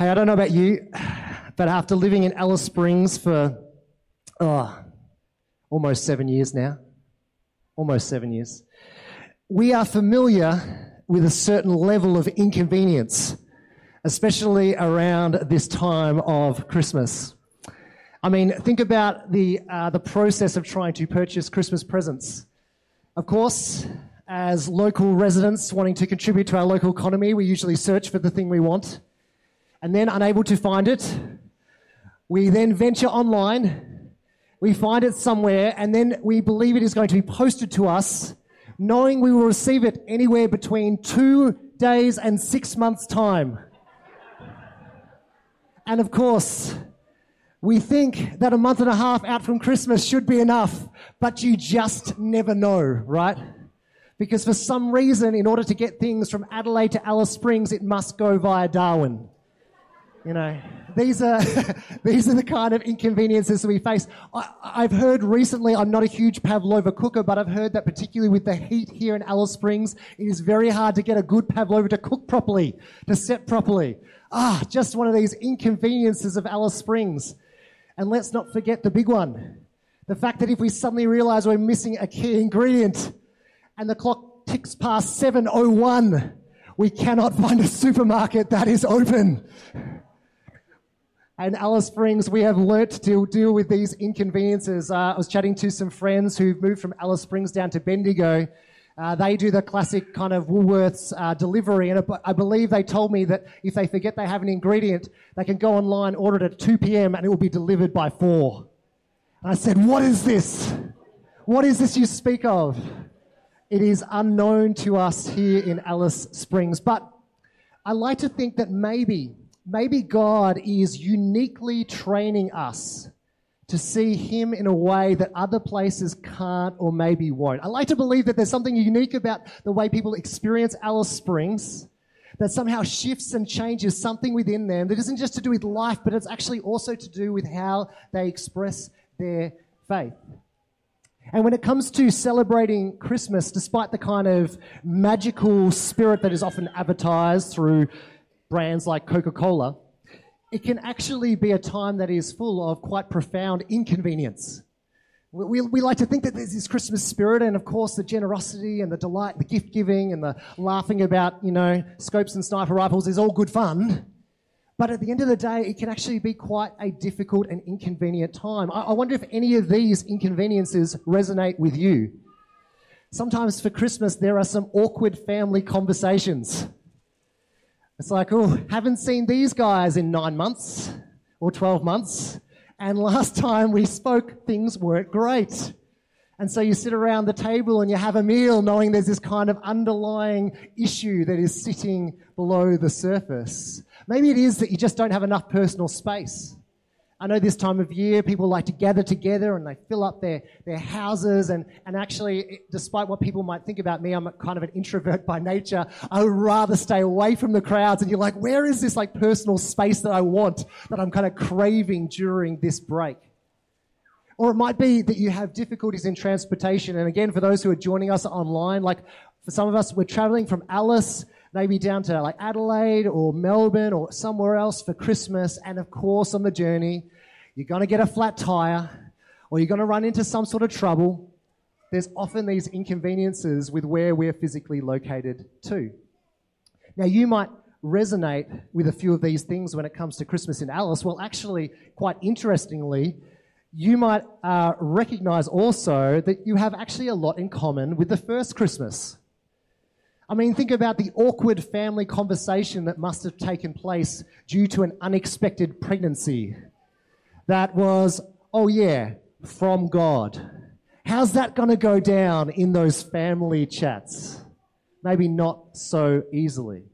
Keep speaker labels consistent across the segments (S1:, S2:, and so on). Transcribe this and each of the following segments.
S1: Hey, I don't know about you, but after living in Alice Springs for oh, almost seven years now, almost seven years, we are familiar with a certain level of inconvenience, especially around this time of Christmas. I mean, think about the, uh, the process of trying to purchase Christmas presents. Of course, as local residents wanting to contribute to our local economy, we usually search for the thing we want. And then, unable to find it, we then venture online. We find it somewhere, and then we believe it is going to be posted to us, knowing we will receive it anywhere between two days and six months' time. And of course, we think that a month and a half out from Christmas should be enough, but you just never know, right? Because for some reason, in order to get things from Adelaide to Alice Springs, it must go via Darwin. You know, these are, these are the kind of inconveniences we face. I, have heard recently, I'm not a huge pavlova cooker, but I've heard that particularly with the heat here in Alice Springs, it is very hard to get a good pavlova to cook properly, to set properly. Ah, just one of these inconveniences of Alice Springs. And let's not forget the big one. The fact that if we suddenly realize we're missing a key ingredient and the clock ticks past 7.01, we cannot find a supermarket that is open. And Alice Springs, we have learnt to deal with these inconveniences. Uh, I was chatting to some friends who've moved from Alice Springs down to Bendigo. Uh, they do the classic kind of Woolworths uh, delivery, and I believe they told me that if they forget they have an ingredient, they can go online, order it at 2 p.m., and it will be delivered by 4. And I said, What is this? What is this you speak of? It is unknown to us here in Alice Springs, but I like to think that maybe, maybe God is uniquely training us to see him in a way that other places can't or maybe won't. I like to believe that there's something unique about the way people experience Alice Springs that somehow shifts and changes something within them that isn't just to do with life, but it's actually also to do with how they express their faith. And when it comes to celebrating Christmas, despite the kind of magical spirit that is often advertised through brands like Coca Cola, it can actually be a time that is full of quite profound inconvenience. We, we like to think that there's this Christmas spirit, and of course, the generosity and the delight, the gift giving and the laughing about, you know, scopes and sniper rifles is all good fun. But at the end of the day, it can actually be quite a difficult and inconvenient time. I, I wonder if any of these inconveniences resonate with you. Sometimes for Christmas, there are some awkward family conversations it's like, oh, haven't seen these guys in nine months or 12 months. And last time we spoke, things weren't great. And so you sit around the table and you have a meal knowing there's this kind of underlying issue that is sitting below the surface. Maybe it is that you just don't have enough personal space. I know this time of year people like to gather together and they fill up their, their houses. And, and actually, despite what people might think about me, I'm kind of an introvert by nature. I would rather stay away from the crowds. And you're like, where is this like personal space that I want that I'm kind of craving during this break? Or it might be that you have difficulties in transportation. And again, for those who are joining us online, like for some of us, we're traveling from Alice maybe down to like Adelaide or Melbourne or somewhere else for Christmas. And of course, on the journey, you're going to get a flat tire or you're going to run into some sort of trouble. There's often these inconveniences with where we're physically located too. Now, you might resonate with a few of these things when it comes to Christmas in Alice. Well, actually, quite interestingly, you might uh, recognize also that you have actually a lot in common with the first Christmas. I mean, think about the awkward family conversation that must have taken place due to an unexpected pregnancy. That was, oh yeah, from God. How's that going to go down in those family chats? Maybe not so easily.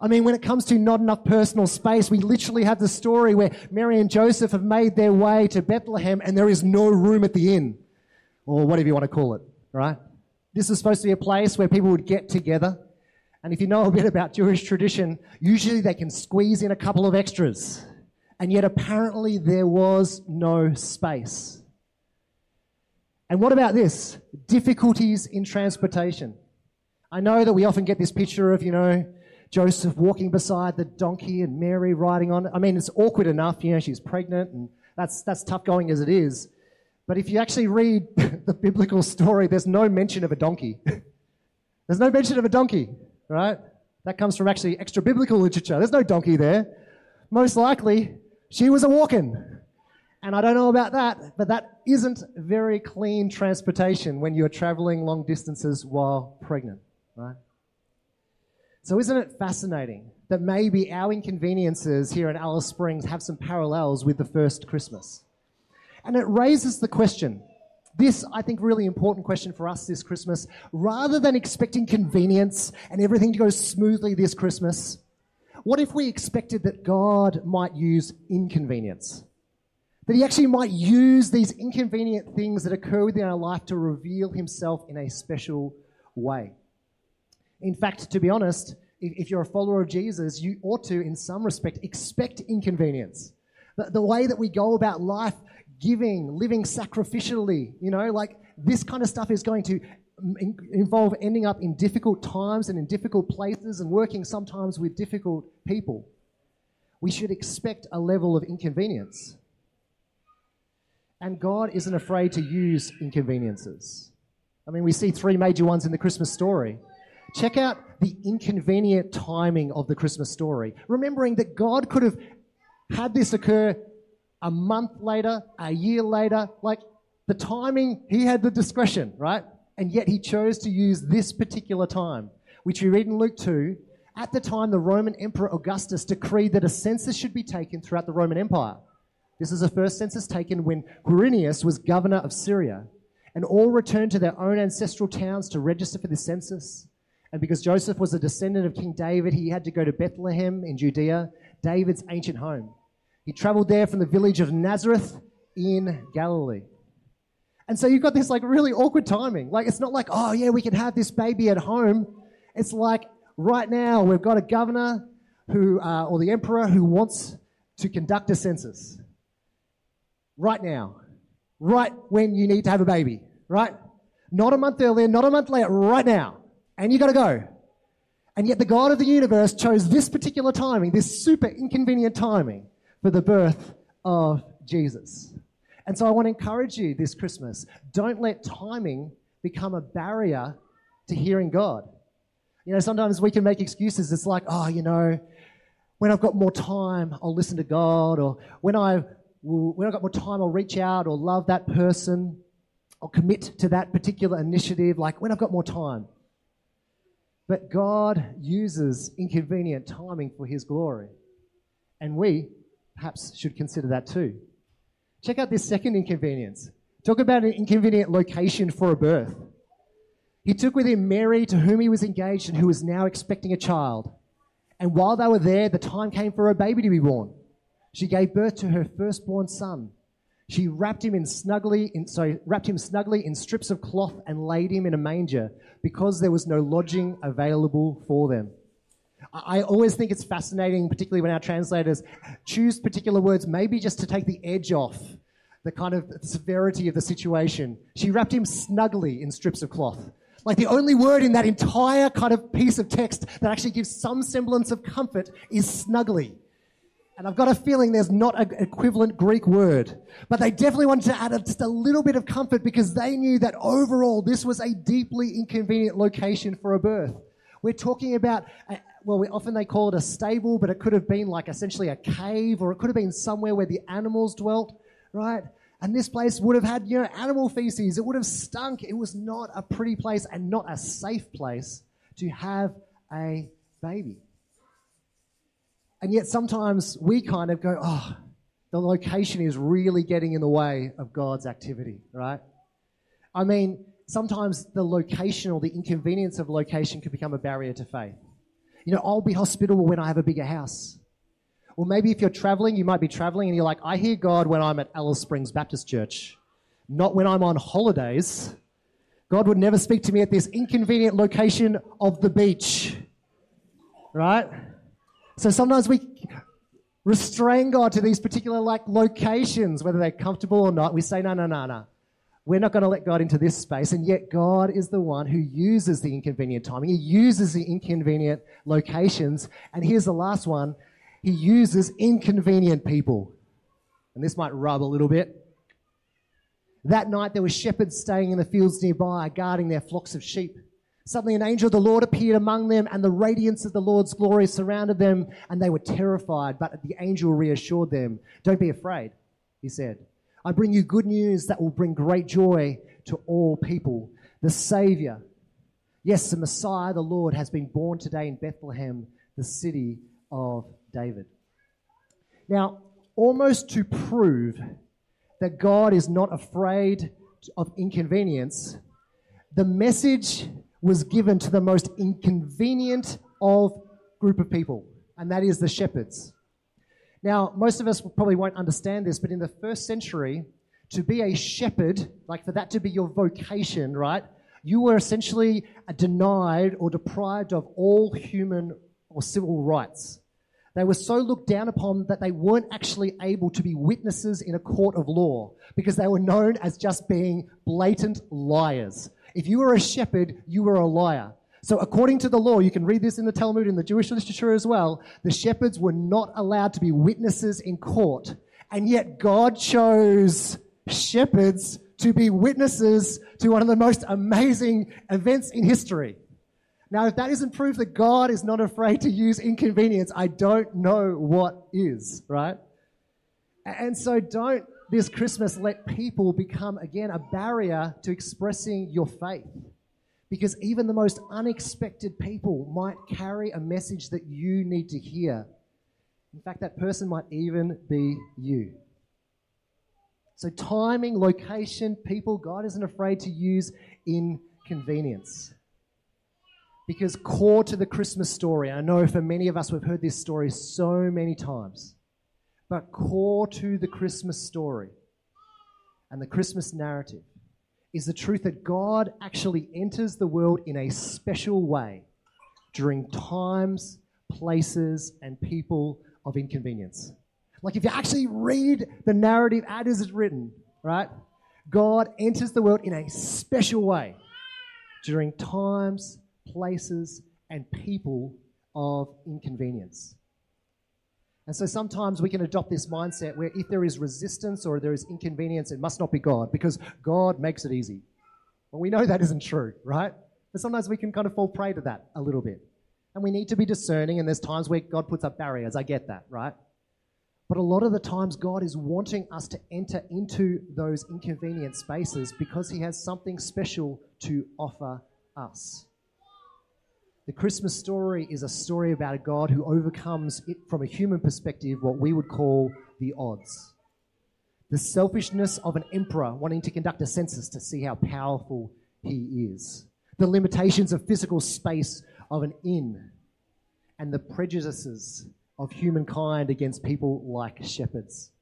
S1: I mean, when it comes to not enough personal space, we literally have the story where Mary and Joseph have made their way to Bethlehem and there is no room at the inn, or whatever you want to call it, right? This is supposed to be a place where people would get together. And if you know a bit about Jewish tradition, usually they can squeeze in a couple of extras. And yet apparently there was no space. And what about this? Difficulties in transportation. I know that we often get this picture of, you know, Joseph walking beside the donkey and Mary riding on it. I mean, it's awkward enough, you know, she's pregnant and that's, that's tough going as it is. But if you actually read the biblical story, there's no mention of a donkey. there's no mention of a donkey, right? That comes from actually extra biblical literature. There's no donkey there. Most likely, she was a walking. And I don't know about that, but that isn't very clean transportation when you're traveling long distances while pregnant, right? So, isn't it fascinating that maybe our inconveniences here in Alice Springs have some parallels with the first Christmas? And it raises the question this, I think, really important question for us this Christmas. Rather than expecting convenience and everything to go smoothly this Christmas, what if we expected that God might use inconvenience? That He actually might use these inconvenient things that occur within our life to reveal Himself in a special way. In fact, to be honest, if you're a follower of Jesus, you ought to, in some respect, expect inconvenience. The, way that we go about life giving, living sacrificially, you know, like this kind of stuff is going to mm, involve ending up in difficult times and in difficult places and working sometimes with difficult people. We should expect a level of inconvenience. And God isn't afraid to use inconveniences. I mean, we see three major ones in the Christmas story. Check out the inconvenient timing of the Christmas story, remembering that God could have had this occur a month later, a year later. Like the timing, he had the discretion, right? And yet he chose to use this particular time, which we read in Luke 2. At the time, the Roman Emperor Augustus decreed that a census should be taken throughout the Roman Empire. This is the first census taken when Quirinius was governor of Syria. And all returned to their own ancestral towns to register for the census. And because Joseph was a descendant of King David, he had to go to Bethlehem in Judea, David's ancient home. He traveled there from the village of Nazareth in Galilee. And so you've got this like really awkward timing. Like it's not like, oh yeah, we can have this baby at home. It's like right now we've got a governor who, uh, or the emperor who wants to conduct a census. Right now. Right when you need to have a baby. Right? Not a month earlier, not a month later, right now. And you've gotta go. And yet the God of the universe chose this particular timing, this super inconvenient timing for the birth of Jesus. And so I want to encourage you this Christmas don't let timing become a barrier to hearing God. You know, sometimes we can make excuses. It's like, oh, you know, when I've got more time, I'll listen to God, or when I've when I've got more time, I'll reach out or love that person, I'll commit to that particular initiative, like when I've got more time. But God uses inconvenient timing for His glory. And we perhaps should consider that too. Check out this second inconvenience. Talk about an inconvenient location for a birth. He took with him Mary, to whom he was engaged and who was now expecting a child. And while they were there, the time came for a baby to be born. She gave birth to her firstborn son. She wrapped him in snugly, in, sorry, wrapped him snugly in strips of cloth and laid him in a manger because there was no lodging available for them. I always think it's fascinating, particularly when our translators choose particular words, maybe just to take the edge off the kind of severity of the situation. She wrapped him snugly in strips of cloth. Like the only word in that entire kind of piece of text that actually gives some semblance of comfort is snugly. And I've got a feeling there's not an equivalent Greek word. But they definitely wanted to add just a little bit of comfort because they knew that overall this was a deeply inconvenient location for a birth. We're talking about well, we, often they call it a stable, but it could have been like essentially a cave, or it could have been somewhere where the animals dwelt, right? And this place would have had, you know, animal feces. It would have stunk. It was not a pretty place and not a safe place to have a baby. And yet sometimes we kind of go, oh, the location is really getting in the way of God's activity, right? I mean, sometimes the location or the inconvenience of location could become a barrier to faith. You know, I'll be hospitable when I have a bigger house. Or maybe if you're traveling, you might be traveling and you're like, I hear God when I'm at Alice Springs Baptist Church, not when I'm on holidays. God would never speak to me at this inconvenient location of the beach. Right? So sometimes we restrain God to these particular like locations, whether they're comfortable or not. We say, no, no, no, no. We're not going to let God into this space, and yet God is the one who uses the inconvenient timing. He uses the inconvenient locations. And here's the last one He uses inconvenient people. And this might rub a little bit. That night, there were shepherds staying in the fields nearby, guarding their flocks of sheep. Suddenly, an angel of the Lord appeared among them, and the radiance of the Lord's glory surrounded them, and they were terrified. But the angel reassured them. Don't be afraid, he said. I bring you good news that will bring great joy to all people. The Savior, yes, the Messiah, the Lord, has been born today in Bethlehem, the city of David. Now, almost to prove that God is not afraid of inconvenience, the message was given to the most inconvenient of group of people, and that is the shepherds. Now, most of us probably won't understand this, but in the first century, to be a shepherd, like for that to be your vocation, right? You were essentially denied or deprived of all human or civil rights. They were so looked down upon that they weren't actually able to be witnesses in a court of law because they were known as just being blatant liars. If you were a shepherd, you were a liar. So, according to the law, you can read this in the Talmud, in the Jewish literature as well, the shepherds were not allowed to be witnesses in court. And yet, God chose shepherds to be witnesses to one of the most amazing events in history. Now, if that isn't proof that God is not afraid to use inconvenience, I don't know what is, right? And so, don't this Christmas let people become, again, a barrier to expressing your faith. Because even the most unexpected people might carry a message that you need to hear. In fact, that person might even be you. So, timing, location, people, God isn't afraid to use inconvenience. Because, core to the Christmas story, I know for many of us we've heard this story so many times, but core to the Christmas story and the Christmas narrative is the truth that God actually enters the world in a special way during times, places, and people of inconvenience. Like if you actually read the narrative as it's written, right? God enters the world in a special way during times, places, and people of inconvenience. And so sometimes we can adopt this mindset where if there is resistance or there is inconvenience, it must not be God because God makes it easy. Well, we know that isn't true, right? But sometimes we can kind of fall prey to that a little bit. And we need to be discerning, and there's times where God puts up barriers. I get that, right? But a lot of the times, God is wanting us to enter into those inconvenient spaces because He has something special to offer us. The Christmas story is a story about a God who overcomes it from a human perspective, what we would call the odds. The selfishness of an emperor wanting to conduct a census to see how powerful he is. The limitations of physical space of an inn. And the prejudices of humankind against people like shepherds.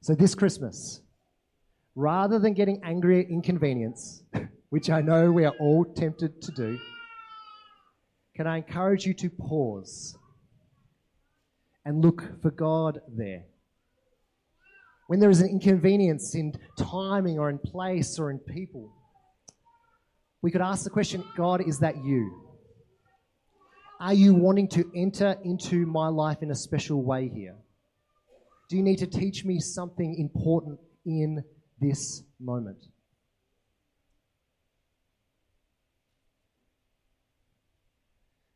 S1: So, this Christmas, rather than getting angry at inconvenience, which I know we are all tempted to do, can I encourage you to pause and look for God there? When there is an inconvenience in timing or in place or in people, we could ask the question God, is that you? Are you wanting to enter into my life in a special way here? Do you need to teach me something important in this moment?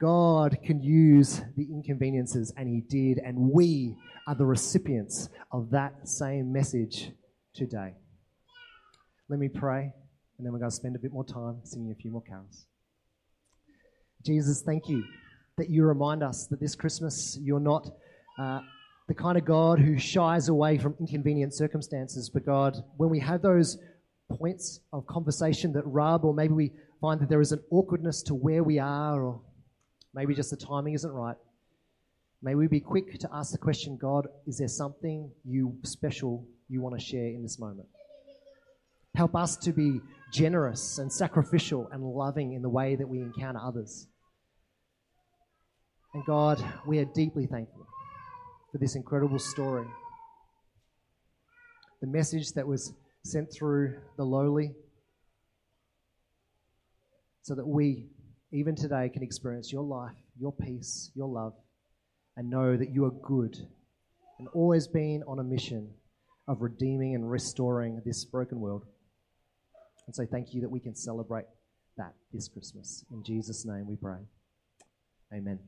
S1: God can use the inconveniences, and He did, and we are the recipients of that same message today. Let me pray, and then we're going to spend a bit more time singing a few more carols. Jesus, thank you that you remind us that this Christmas you're not uh, the kind of God who shies away from inconvenient circumstances, but God, when we have those points of conversation that rub, or maybe we find that there is an awkwardness to where we are, or maybe just the timing isn't right. May we be quick to ask the question God, is there something you special you want to share in this moment? Help us to be generous and sacrificial and loving in the way that we encounter others. And God, we are deeply thankful for this incredible story. The message that was sent through the lowly, so that we, even today, can experience your life, your peace, your love, and know that you are good and always been on a mission of redeeming and restoring this broken world. And so, thank you that we can celebrate that this Christmas. In Jesus' name we pray. Amen.